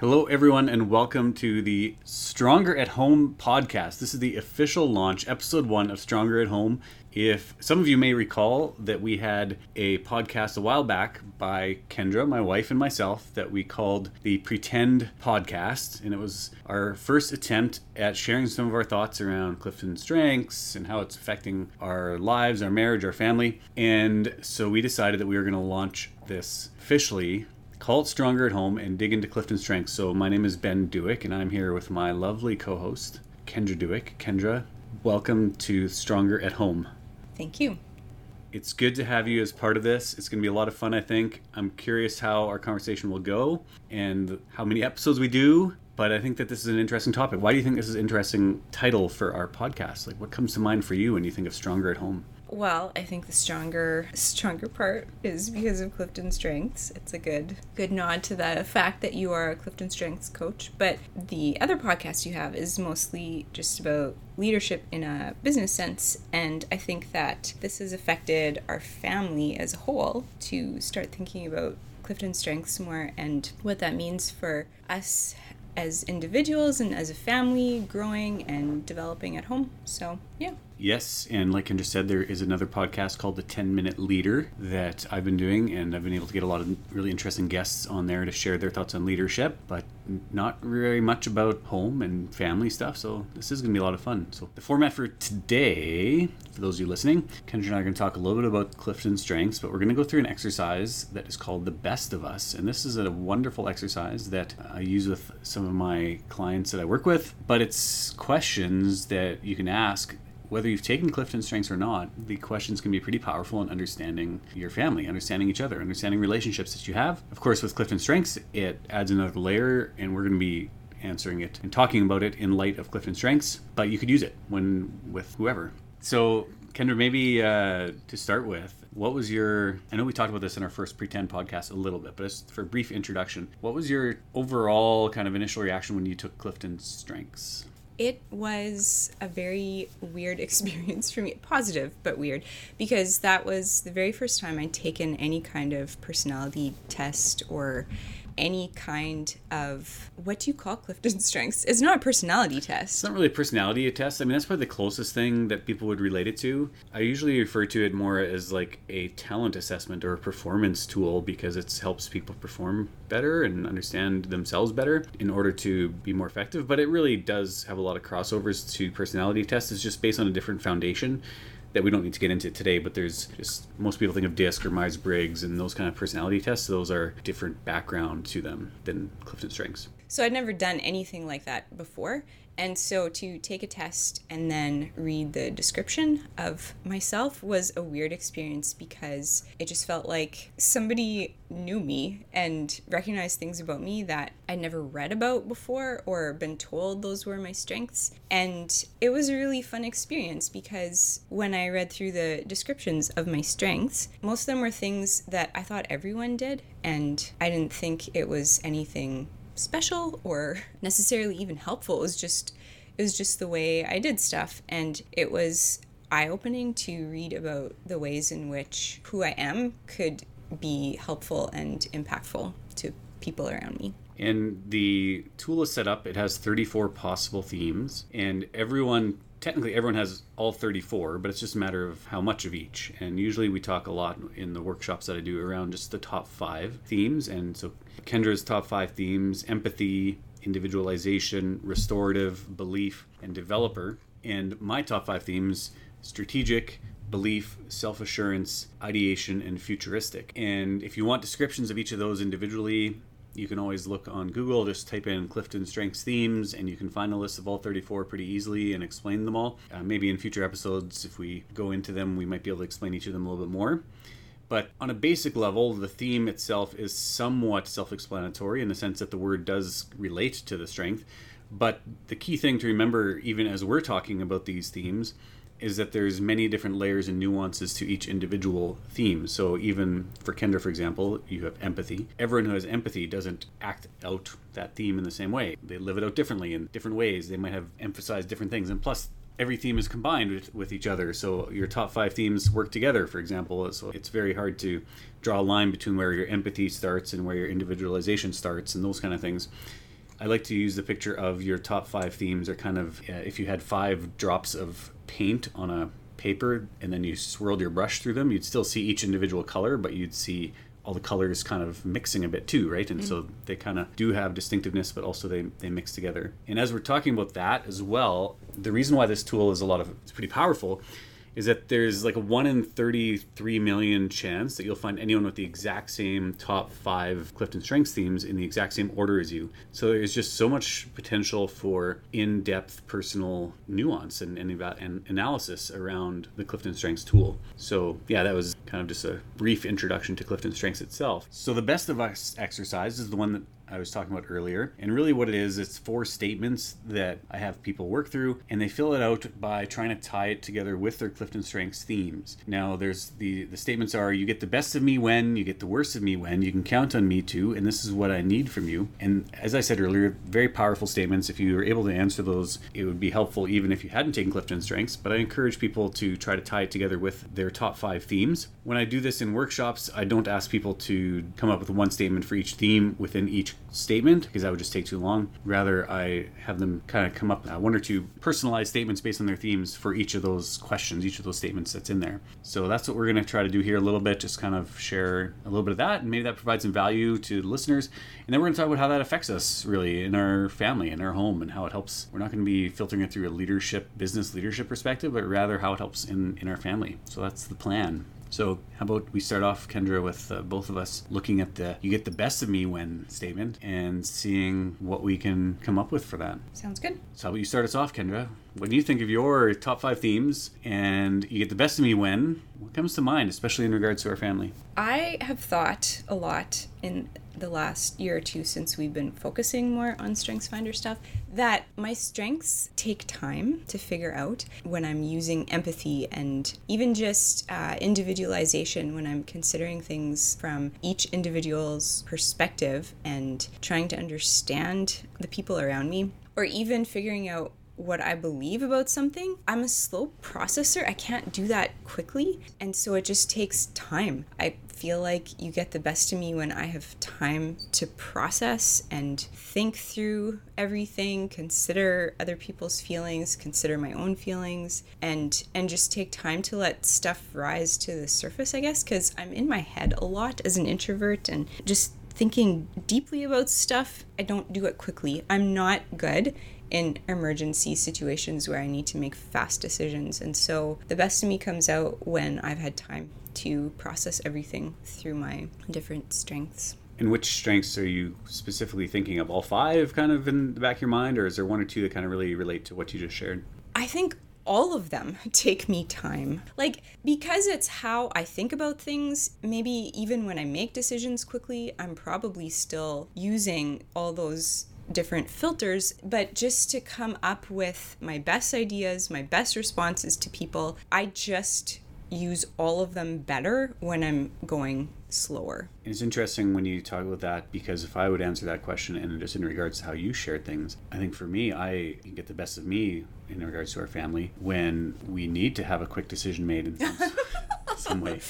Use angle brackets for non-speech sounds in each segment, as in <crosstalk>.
Hello, everyone, and welcome to the Stronger at Home podcast. This is the official launch, episode one of Stronger at Home. If some of you may recall that we had a podcast a while back by Kendra, my wife, and myself that we called the Pretend Podcast, and it was our first attempt at sharing some of our thoughts around Clifton strengths and how it's affecting our lives, our marriage, our family. And so we decided that we were going to launch this officially Call it Stronger at Home and dig into Clifton strengths. So, my name is Ben Dueck, and I'm here with my lovely co host, Kendra Dueck. Kendra, welcome to Stronger at Home. Thank you. It's good to have you as part of this. It's going to be a lot of fun, I think. I'm curious how our conversation will go and how many episodes we do, but I think that this is an interesting topic. Why do you think this is an interesting title for our podcast? Like, what comes to mind for you when you think of Stronger at Home? Well, I think the stronger stronger part is because of Clifton Strengths. It's a good good nod to the fact that you are a Clifton Strengths coach. But the other podcast you have is mostly just about leadership in a business sense, and I think that this has affected our family as a whole to start thinking about Clifton Strengths more and what that means for us as individuals and as a family growing and developing at home. So, yeah. Yes, and like Kendra said, there is another podcast called The 10 Minute Leader that I've been doing, and I've been able to get a lot of really interesting guests on there to share their thoughts on leadership, but not very much about home and family stuff. So this is going to be a lot of fun. So the format for today, for those of you listening, Kendra and I are going to talk a little bit about Clifton strengths, but we're going to go through an exercise that is called The Best of Us, and this is a wonderful exercise that I use with some of my clients that I work with, but it's questions that you can ask whether you've taken Clifton Strengths or not, the questions can be pretty powerful in understanding your family, understanding each other, understanding relationships that you have. Of course, with Clifton Strengths, it adds another layer, and we're going to be answering it and talking about it in light of Clifton Strengths, but you could use it when with whoever. So, Kendra, maybe uh, to start with, what was your? I know we talked about this in our first Pretend podcast a little bit, but just for a brief introduction, what was your overall kind of initial reaction when you took Clifton Strengths? It was a very weird <laughs> experience for me. Positive but weird. Because that was the very first time i'd taken any kind of personality test or any kind of what do you call Clifton <laughs> strengths? It's not a personality test. It's not really a personality test. I mean, that's probably the closest thing that people would relate it to. I usually refer to it more as like a talent assessment or a performance tool because it helps people perform better and understand themselves better in order to be more effective. But it really does have a lot of crossovers to personality tests. It's just based on a different foundation that we don't need to get into today, but there's just most people think of DISC or Myers Briggs and those kind of personality tests. Those are different background to them than Clifton Strengths. So I'd never done anything like that before. And so to take a test and then read the description of myself was a weird experience because it just felt like somebody knew me and recognized things about me that I'd never read about before or been told those were my strengths. And it was a really fun experience because when I read through the descriptions of my strengths, most of them were things that I thought everyone did. And I didn't think it was anything special or necessarily even helpful. It was just it was just the way I did stuff and it was eye-opening to read about the ways in which who I am could be helpful and impactful to people around me. And the tool is set up, it has 34 possible themes, and everyone technically everyone has all 34 but it's just a matter of how much of each. And usually we talk a lot in the workshops that i do around just the top five themes. And so kendra's top five themes empathy individualization restorative belief and developer. And my top five themes strategic belief, self assurance, ideation, and futuristic. And if you want descriptions of each of those individually, you can always look on Google, just type in Clifton Strengths Themes, and you can find a list of all 34 pretty easily and explain them all. Uh, maybe in future episodes, if we go into them, we might be able to explain each of them a little bit more. But on a basic level, the theme itself is somewhat self explanatory in the sense that the word does relate to the strength. But the key thing to remember, even as we're talking about these themes, is that there's many different layers and nuances to each individual theme. So even for Kendra, for example, you have empathy. Everyone who has empathy doesn't act out that theme in the same way. They live it out differently in different ways. They might have emphasized different things. And plus, every theme is combined with, with each other. So your top five themes work together, for example. So it's very hard to draw a line between where your empathy starts and where your individualization starts and those kind of things. I like to use the picture of your top five themes are kind of uh, if you had five drops of paint on a paper and then you swirled your brush through them, you'd still see each individual color, but you'd see all the colors kind of mixing a bit too, right? And mm-hmm. so they kind of do have distinctiveness, but also they, they mix together. And as we're talking about that as well, the reason why this tool is a lot of it's pretty powerful is that there's like a 1 in 33 million chance that you'll find anyone with the exact same top five Clifton Strengths themes in the exact same order as you. So there's just so much potential for in depth personal nuance and, and, and analysis around the Clifton Strengths tool. So, yeah, that was kind of just a brief introduction to Clifton Strengths itself. So, the best of us exercise is the one that I was talking about earlier. And really, what it is, it's four statements that I have people work through, and they fill it out by trying to tie it together with their Clifton Strengths themes. Now, there's the the statements are: you get the best of me when, you get the worst of me when, you can count on me to, and this is what I need from you. And as I said earlier, very powerful statements. If you were able to answer those, it would be helpful even if you hadn't taken Clifton Strengths. But I encourage people to try to tie it together with their top five themes. When I do this in workshops, I don't ask people to come up with one statement for each theme within each statement because that would just take too long. Rather, I have them kind of come up uh, one or two personalized statements based on their themes for each of those questions, each of those statements that's in there. So that's what we're going to try to do here a little bit, just kind of share a little bit of that, and maybe that provides some value to the listeners. And then we're going to talk about how that affects us really in our family, in our home, and how it helps. We're not going to be filtering it through a leadership, business leadership perspective, but rather how it helps in, in our family. So that's the plan. So, how about we start off, Kendra, with uh, both of us looking at the you get the best of me when statement and seeing what we can come up with for that. Sounds good. So, how about you start us off, Kendra? When you think of your top five themes and you get the best of me when, what comes to mind, especially in regards to our family? I have thought a lot in the last year or two since we've been focusing more on StrengthsFinder stuff that my strengths take time to figure out when I'm using empathy and even just uh, individualization when I'm considering things from each individual's perspective and trying to understand the people around me or even figuring out what I believe about something, I'm a slow processor. I can't do that quickly. And so it just takes time. I feel like you get the best of me when I have time to process and think through everything, consider other people's feelings, consider my own feelings, and and just take time to let stuff rise to the surface, I guess, cuz I'm in my head a lot as an introvert and just thinking deeply about stuff, I don't do it quickly. I'm not good in emergency situations where I need to make fast decisions. And so the best of me comes out when I've had time to process everything through my different strengths. And which strengths are you specifically thinking of? All five kind of in the back of your mind, or is there one or two that kind of really relate to what you just shared? I think all of them <laughs> take me time. Like, because it's how I think about things, maybe even when I make decisions quickly, I'm probably still using all those different filters, but just to come up with my best ideas, my best responses to people, I just use all of them better when I'm going slower. It's interesting when you talk about that because if I would answer that question and just in regards to how you share things, I think for me, I get the best of me in regards to our family when we need to have a quick decision made in some, <laughs> some way.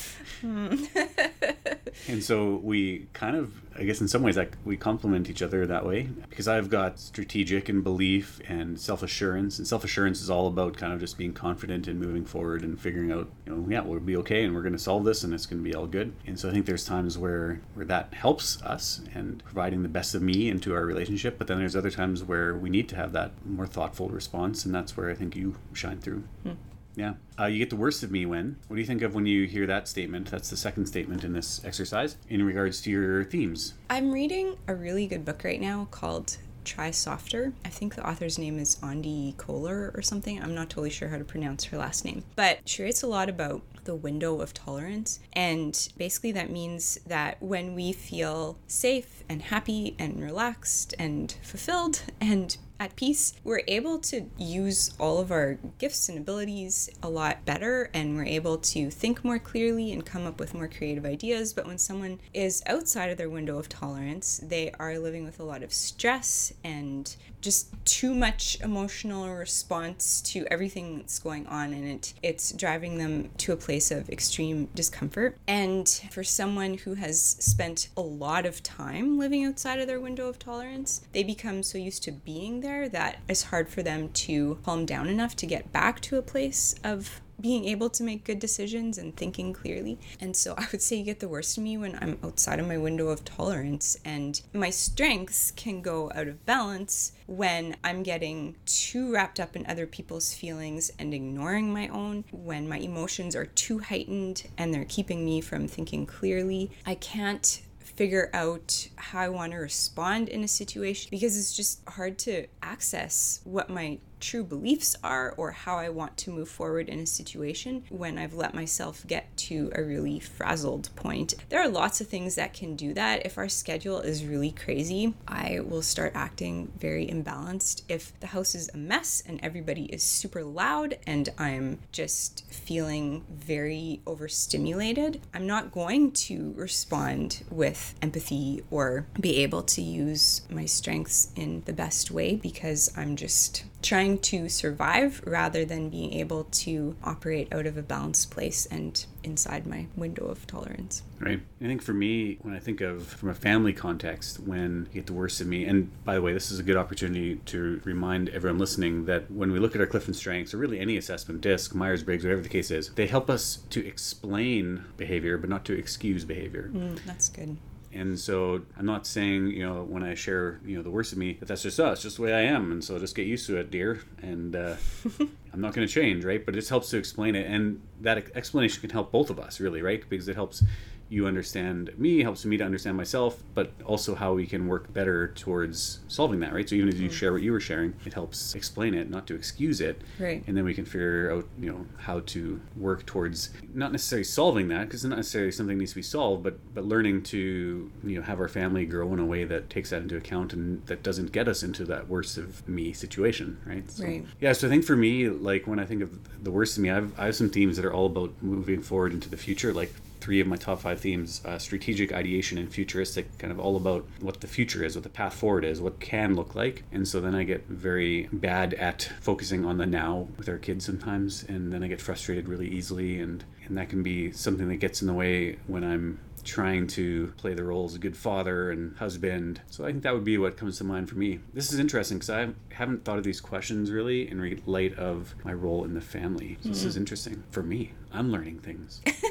Hmm. <laughs> <laughs> and so we kind of I guess in some ways like we complement each other that way because I've got strategic and belief and self-assurance and self-assurance is all about kind of just being confident and moving forward and figuring out you know yeah we'll be okay and we're going to solve this and it's going to be all good and so I think there's times where where that helps us and providing the best of me into our relationship but then there's other times where we need to have that more thoughtful response and that's where I think you shine through. Hmm. Yeah. Uh, you get the worst of me when. What do you think of when you hear that statement? That's the second statement in this exercise in regards to your themes. I'm reading a really good book right now called Try Softer. I think the author's name is Aundi Kohler or something. I'm not totally sure how to pronounce her last name. But she writes a lot about the window of tolerance. And basically, that means that when we feel safe and happy and relaxed and fulfilled and at peace, we're able to use all of our gifts and abilities a lot better and we're able to think more clearly and come up with more creative ideas. But when someone is outside of their window of tolerance, they are living with a lot of stress and just too much emotional response to everything that's going on and it. It's driving them to a place of extreme discomfort. And for someone who has spent a lot of time living outside of their window of tolerance they become so used to being there that it's hard for them to calm down enough to get back to a place of being able to make good decisions and thinking clearly. And so I would say you get the worst of me when I'm outside of my window of tolerance, and my strengths can go out of balance when I'm getting too wrapped up in other people's feelings and ignoring my own, when my emotions are too heightened and they're keeping me from thinking clearly. I can't figure out how I want to respond in a situation because it's just hard to access what my true beliefs are or how I want to move forward in a situation when I've let myself get to a really frazzled point. There are lots of things that can do that. If our schedule is really crazy, I will start acting very imbalanced. If the house is a mess and everybody is super loud and I'm just feeling very overstimulated, I'm not going to respond with empathy or be able to use my strengths in the best way because I'm just trying to survive rather than being able to operate out of a balanced place and inside my window of tolerance. Right. I think for me, when I think of from a family context, when you get the worst of me, and by the way, this is a good opportunity to remind everyone listening that when we look at our Clifton strengths, or really any assessment, DISC, Myers Briggs, whatever the case is, they help us to explain behavior, but not to excuse behavior. Mm, that's good. And so I'm not saying, you know, when I share, you know, the worst of me, that that's just us, just the way I am. And so just get used to it, dear. And uh, <laughs> I'm not going to change, right? But it just helps to explain it. And that explanation can help both of us, really, right? Because it helps you understand me, helps me to understand myself, but also how we can work better towards solving that, right? So even as you mm. share what you were sharing, it helps explain it, not to excuse it. Right. And then we can figure out, you know, how to work towards not necessarily solving that, because it's not necessarily something needs to be solved, but but learning to, you know, have our family grow in a way that takes that into account and that doesn't get us into that worst of me situation, right? So, right. Yeah, so I think for me, like when I think of the worst of me, I've I have some themes that are all about moving forward into the future, like three of my top five themes uh, strategic ideation and futuristic kind of all about what the future is what the path forward is what can look like and so then i get very bad at focusing on the now with our kids sometimes and then i get frustrated really easily and and that can be something that gets in the way when i'm trying to play the role as a good father and husband. So I think that would be what comes to mind for me. This is interesting because I haven't thought of these questions really in light of my role in the family. So mm-hmm. this is hmm. interesting for me. I'm learning things. <laughs>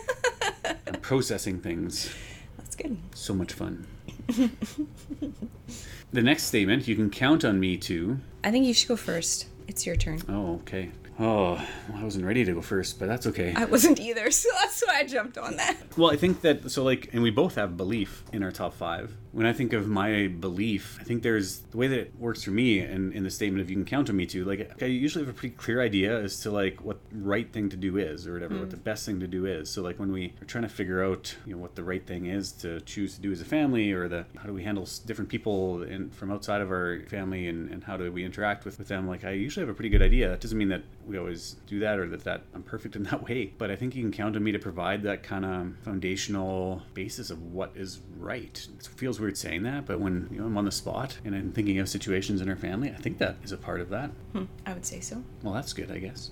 I'm processing things. That's good. So much fun. the next statement, you can count on me to. I think you should go first. It's your turn. Oh, okay. Oh, well, I wasn't ready to go first, but that's okay. I wasn't either, <laughs> so that's why I jumped on that. Well, I think that so like, and we both have belief in our top five. When I think of my belief, I think there's the way that it works for me, and in the statement of "you can count on me to," like I usually have a pretty clear idea as to like what right thing to do is, or whatever, mm. what the best thing to do is. So like when we are trying to figure out, you know, what the right thing is to choose to do as a family, or the how do we handle different people in, from outside of our family, and, and how do we interact with, with them, like I usually have a pretty good idea. That doesn't mean that we always do that or that, that I'm perfect <laughs> in that way. But I think you can count on me to provide that kind of foundational basis of what is right. It feels weird saying that, but when you know, I'm on the spot and I'm thinking of situations in our family, I think that is a part of that. Hmm, I would say so. Well, that's good, I guess.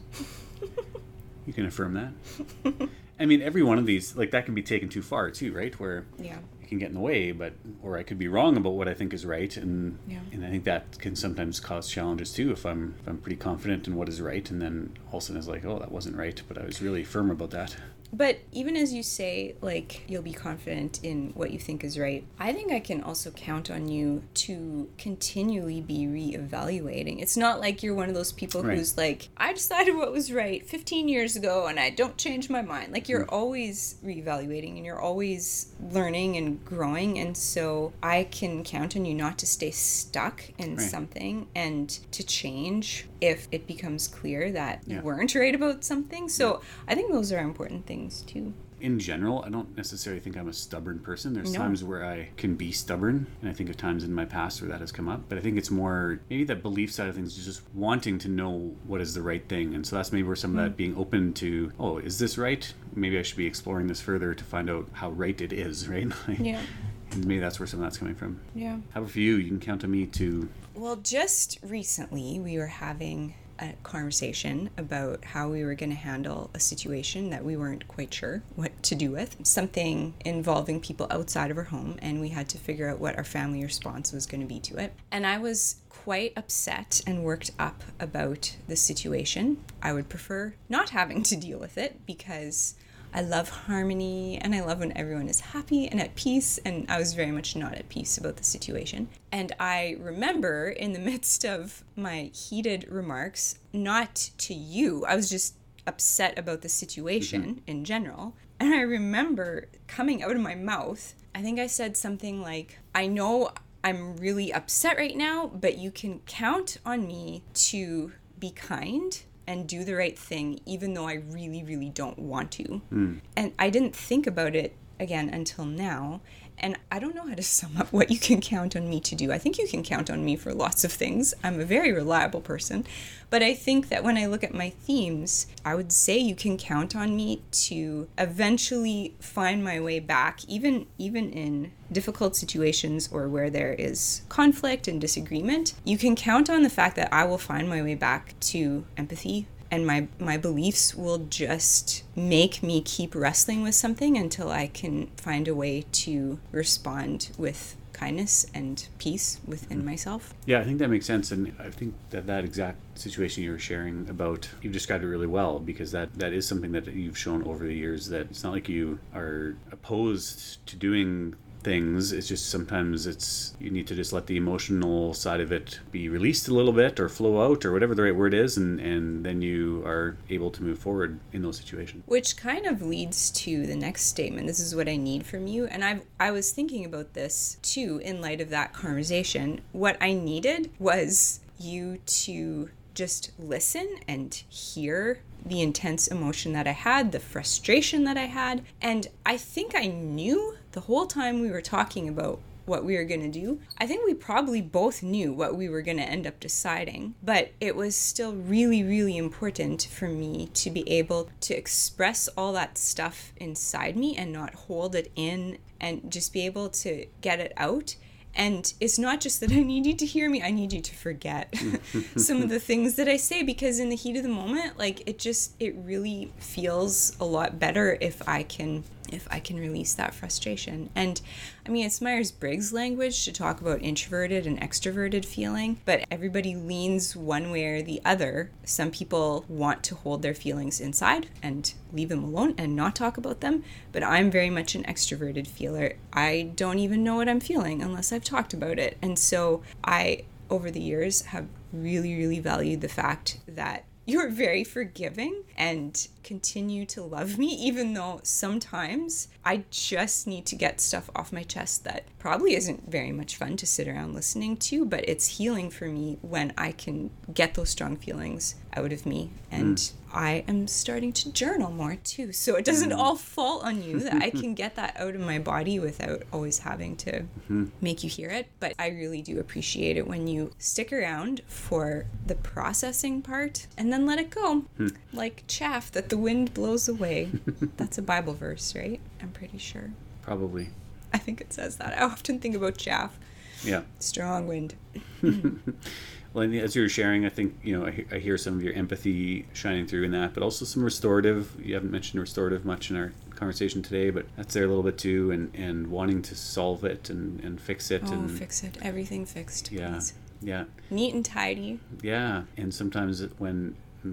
<laughs> you can affirm that. I mean, every one of these, like that can be taken too far too, right? Where yeah it can get in the way, but or I could be wrong about what I think is right, and yeah. and I think that can sometimes cause challenges too. If I'm if I'm pretty confident in what is right, and then all of a sudden it's like, oh, that wasn't right, but I was really firm about that. But even as you say, like, you'll be confident in what you think is right, I think I can also count on you to continually be reevaluating. It's not like you're one of those people right. who's like, I decided what was right 15 years ago and I don't change my mind. Like, you're mm. always reevaluating and you're always learning and growing. And so I can count on you not to stay stuck in right. something and to change if it becomes clear that yeah. you weren't right about something. So yeah. I think those are important things too. in general, I don't necessarily think I'm a stubborn person. There's No. times where I can be stubborn, and I think of times in my past where that has come up. But I think it's more maybe that belief side of things is just wanting to know what is the right thing. And so that's maybe where some of Mm. that being open to, oh, is this right? Maybe I should be exploring this further to find out how right it is, <laughs> right? Like, Yeah. And maybe that's where some of that's coming from. Yeah. How about for you? You can count on me to Well, just recently we were having a conversation about how we were going to handle a situation that we weren't quite sure what to do with. Something involving people outside of our home, and we had to figure out what our family response was going to be to it. And I was quite upset and worked up about the situation. I would prefer not having to deal with it because I love harmony and I love when everyone is happy and at peace. And I was very much not at peace about the situation. And I remember in the <laughs> midst of my heated remarks, not to you, I was just upset about the situation mm-hmm. in general. And I remember coming out of my mouth, I think I said something like, I know I'm really upset right now, but you can count on me to be kind and do the right thing, even though I really, really don't want to. Hmm. And I didn't think about it again until now. And I don't know how to sum up what you can count on me to do. I think you can count on me for lots of things. I'm a very reliable person. But I think that when I look at my themes, I would say you can count on me to eventually find my way back, even even in difficult situations or where there is conflict and disagreement. You can count on the fact that I will find my way back to empathy and my my beliefs will just make me keep wrestling with something until I can find a way to respond with kindness and peace within mm-hmm. myself. Yeah, I think that makes sense, and I think that that exact situation you were sharing about you've described it really well because that that is something that you've shown over the years that it's not like you are opposed to doing things it's just sometimes it's you need to just let the emotional side of it be released a little bit or flow out or whatever the right word is and and then you are able to move forward in those situations Which kind of leads to the next statement. This is what I need from you. And I I was thinking about this too in light of that conversation. What I needed was you to just listen and hear the intense emotion that I had, the frustration that I had. And I think I knew the whole time we were talking about what we were going to do. I think we probably both knew what we were going to end up deciding, but it was still really, really important for me to be able to express all that stuff inside me and not hold it in and just be able to get it out. And it's not just that I need you to hear me, I need you to forget <laughs> some of the things that I say because in the heat of the moment, like it just it really feels a lot better if I can if I can release that frustration. And I mean, it's Myers Briggs language to talk about introverted and extroverted feeling, but everybody leans one way or the other. Some people want to hold their feelings inside and leave them alone and not talk about them, but I'm very much an extroverted feeler. I don't even know what I'm feeling unless I've talked about it. And so I, over the years, have really, really valued the fact that you're very forgiving and continue to love me, even though sometimes I just need to get stuff off my chest that probably isn't very much fun to sit around listening to, but it's healing for me when I can get those strong feelings out of me. And mm. I am starting to journal more too, so it doesn't mm. all fall on you that I <laughs> can get that out of my body without always having to mm-hmm. make you hear it. But I really do appreciate it when you stick around for the processing part and then let it go. Hmm. Like chaff that the wind blows away. That's a Bible verse, right? I'm pretty sure. probably I think it says that. I often think about chaff. yeah Strong wind. <laughs> Well, as you were sharing, I think you know I, I hear some of your empathy shining through in that, but also some restorative. You haven't mentioned restorative much in our conversation today, but that's there a little bit too, and and wanting to solve it and and fix it Oh, and fix it. Everything fixed. yeah, please. yeah, Neat and tidy. yeah. And sometimes it-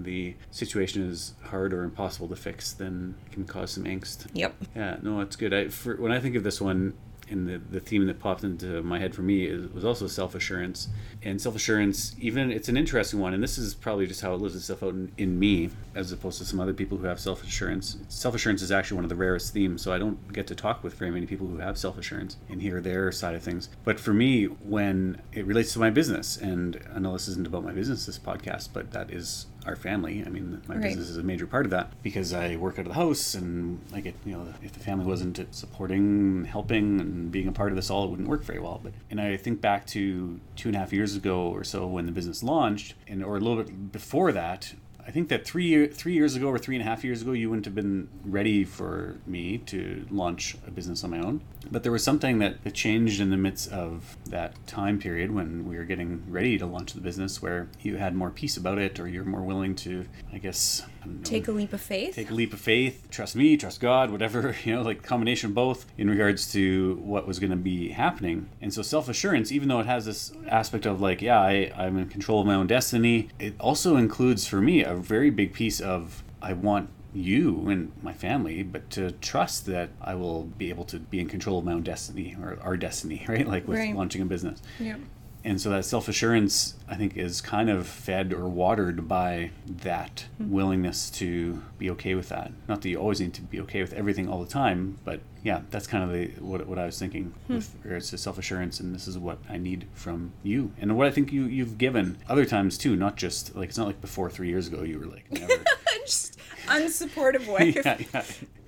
the situation is hard or impossible to fix, then it can cause some angst. Yep. Yeah, no, it's good. I for, when I think of this one, and the the theme that popped into my head for me is, was also self assurance. And self assurance, even it's an interesting one, and this is probably just how it lives itself out in, in me, as opposed to some other people who have self assurance. Self assurance is actually one of the rarest themes, so I don't get to talk with very many people who have self assurance and hear their side of things. But for me, when it relates to my business, and I know this isn't about my business, this podcast, but that is our family. I mean, my Right. business is a major part of that because I work out of the house and I get, you know, if the family wasn't supporting, helping, and being a part of this all, it wouldn't work very well. But and I think back to two and a half years ago or so when the business launched, and or a little bit before that. I think that three year, three years ago or three and a half years ago, you wouldn't have been ready for me to launch a business on my own. But there was something that, changed in the midst of that time period when we were getting ready to launch the business, where you had more peace about it, or you're more willing to, I guess, Take a leap of faith. take a leap of faith, trust me, trust God, whatever, <laughs> you know, like combination of both in regards to what was going to be happening. And so self assurance, even though it has this aspect of like, yeah, I, I'm in control of my own destiny, it also includes for me a very big piece of I want you and my family, but to trust that I will be able to be in control of my own destiny or our destiny, <laughs> right? Like with Right. launching a business. Yep. And so that self assurance, I think, is kind of fed or watered by that hmm. willingness to be okay with that. Not that you always need to be okay with everything all the time, but yeah, that's kind of the, what, what I was thinking hmm. with regards to self assurance. And this is what I need from you, and what I think you you've given other times too. Not just like it's not like before three years ago you were like never. <laughs> Just unsupportive <laughs> wife. yeah, yeah.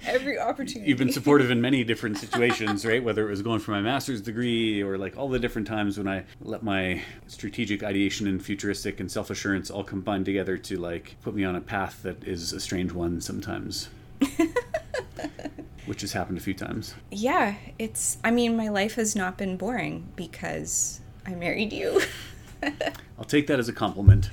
Every opportunity. You've been supportive in many different situations, right? Whether it was going for my master's degree or like all the different times when I let my strategic ideation and futuristic and self assurance all combine together to like put me on a path that is a strange one sometimes. <laughs> Which has happened a few times. yeah, it's. I mean, my life has not been boring because I married you. <laughs> I'll take that as a compliment.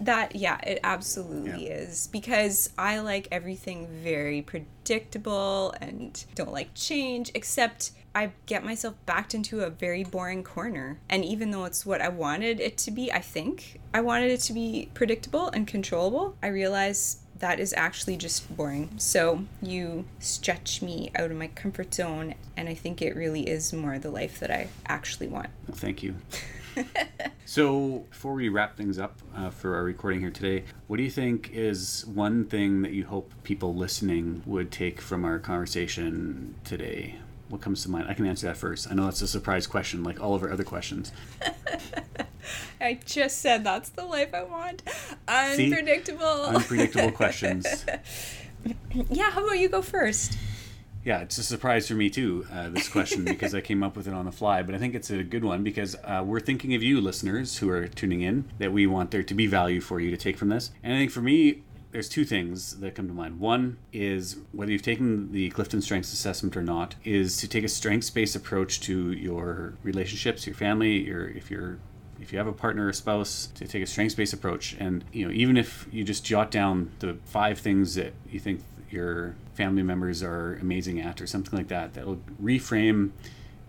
That yeah, it absolutely Yeah. is because I like everything very predictable and don't like change except I get myself backed into a very boring corner. And even though it's what I wanted it to be, I think I wanted it to be predictable and controllable, I realize that is actually just boring. So you stretch me out of my comfort zone and I think it really is more the life that I actually want. Well, thank you. <laughs> <laughs> so, before we wrap things up uh, for our recording here today, what do you think is one thing that you hope people listening would take from our conversation today? What comes to mind? I can answer that first. I know that's a surprise question, like all of our other questions. <laughs> I just said that's the life I want. See? Unpredictable. Unpredictable questions. <laughs> yeah, how about you go first? Yeah, it's a surprise for me too, uh, this question, because I came up with it on the fly. But I think it's a good one because uh, we're thinking of you, listeners who are tuning in, that we want there to be value for you to take from this. And I think for me, there's two things that come to mind. One is whether you've taken the Clifton Strengths Assessment or not, is to take a strengths-based approach to your relationships, your family, your if you're if you have a partner or spouse to take a strengths-based approach and you know even if you just jot down the five things that you think your family members are amazing at or something like that that'll reframe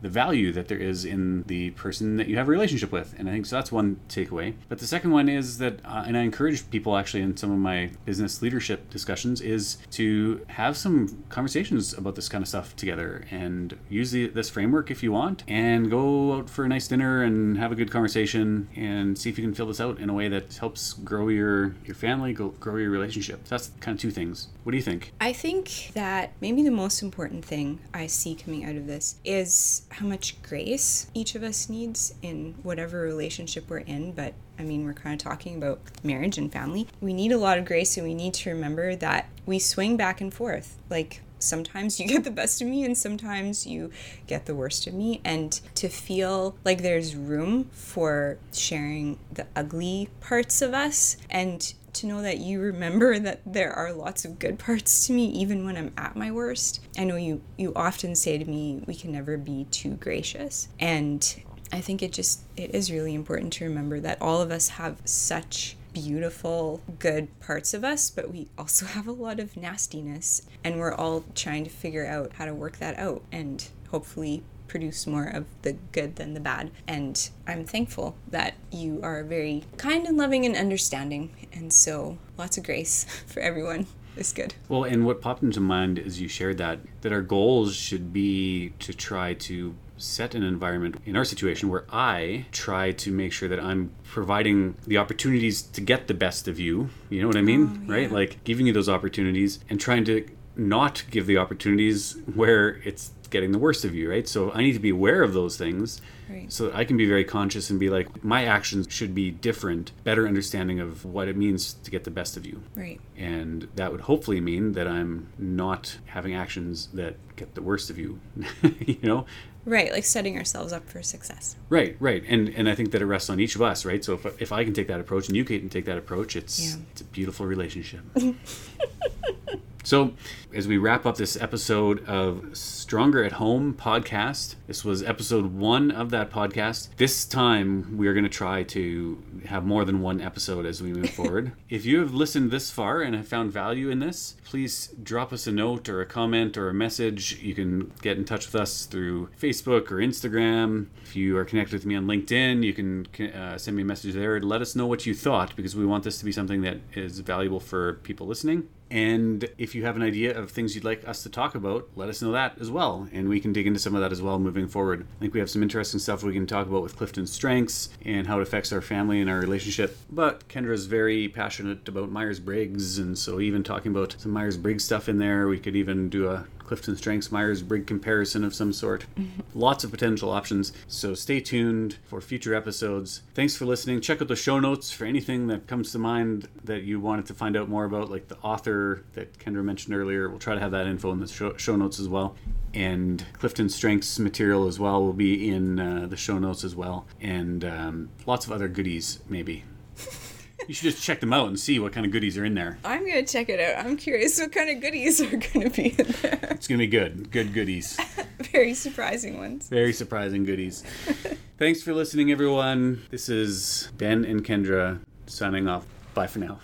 the value that there is in the person that you have a relationship with. And i think so that's one takeaway. But the second one is that uh, and i encourage people actually in some of my business leadership discussions is to have some conversations about this kind of stuff together and use the, this framework if you want and go out for a nice dinner and have a good conversation and see if you can fill this out in a way that helps grow your your family go, grow your relationship. So that's kind of two things. What do you think? I think that maybe the most important thing I see coming out of this is how much grace each of us needs in whatever relationship we're in. But I mean, we're kind of talking about marriage and family. We need a lot of grace, and we need to remember that we swing back and forth. Like, sometimes you <laughs> get the best of me and sometimes you get the worst of me and to feel like there's room for sharing the ugly parts of us and to know that you remember <laughs> that there are lots of good parts to me even when I'm at my worst. I know you you often say to me we can never be too gracious. And I think it just it is really important to remember that all of us have such beautiful good parts of us but we also <laughs> have a lot of nastiness. And we're all trying to figure out how to work that out. And hopefully produce more of the good than the bad. And I'm thankful that you are very kind and loving and understanding. And so lots of grace <laughs> for everyone is good. Well, and what popped into mind as you shared that, that our goals should be to try to set an environment in our situation where I try to make sure that I'm providing the opportunities to get the best of you. You know what I mean? Oh, Right? Like giving you those opportunities and trying to not give the opportunities where it's getting the worst of you, right? So I need to be aware of those things Right. so that I can be very conscious and be like, my actions should be different, better understanding of what it means to get the best of you. Right. And that would hopefully mean that I'm not having actions that get the worst of you, <laughs> you know? Right. Like setting ourselves up for success. Right, right, and and I think that it rests on each of us, right? So if, if I can take that approach and you can take that approach, it's Yeah. it's a beautiful relationship. <laughs> so as we wrap up this episode of Stronger at Home podcast, this was episode one of that podcast. This time we are going to try to have more than one episode as we move <laughs> forward. If you have listened this far and have found value in this, please drop us a note or a comment or a message. You can get in touch with us through Facebook or Instagram. If you are connected with me on LinkedIn, you can uh, send me a message there let us know what you thought because we want this to be something that is valuable for people listening. And if you have an idea of things you'd like us to talk about, let us know that as well. And we can dig into some of that as well moving forward. I think we have some interesting stuff we can talk about with Clifton Strengths and how it affects our family and our relationship. But Kendra's very passionate about Myers Briggs. And so, even talking about some Myers Briggs stuff in there, we could even do a Clifton Strengths Myers Briggs comparison of some sort. Lots of potential options. So stay tuned for future episodes. Thanks for listening. Check out the show notes for anything that comes to mind that you wanted to find out more about, like the author that Kendra mentioned earlier. We'll try to have that info in the show, show notes as well. And Clifton Strengths material as well will be in uh, the show notes as well. And um, lots of other goodies, maybe. You should just check them out and see what kind of goodies are in there. I'm gonna check it out. I'm curious what kind of goodies are gonna be in there. It's going to be good. Good goodies. <laughs> Very surprising ones. Very surprising goodies. <laughs> Thanks for listening, everyone. This is Ben and Kendra signing off. Bye for now.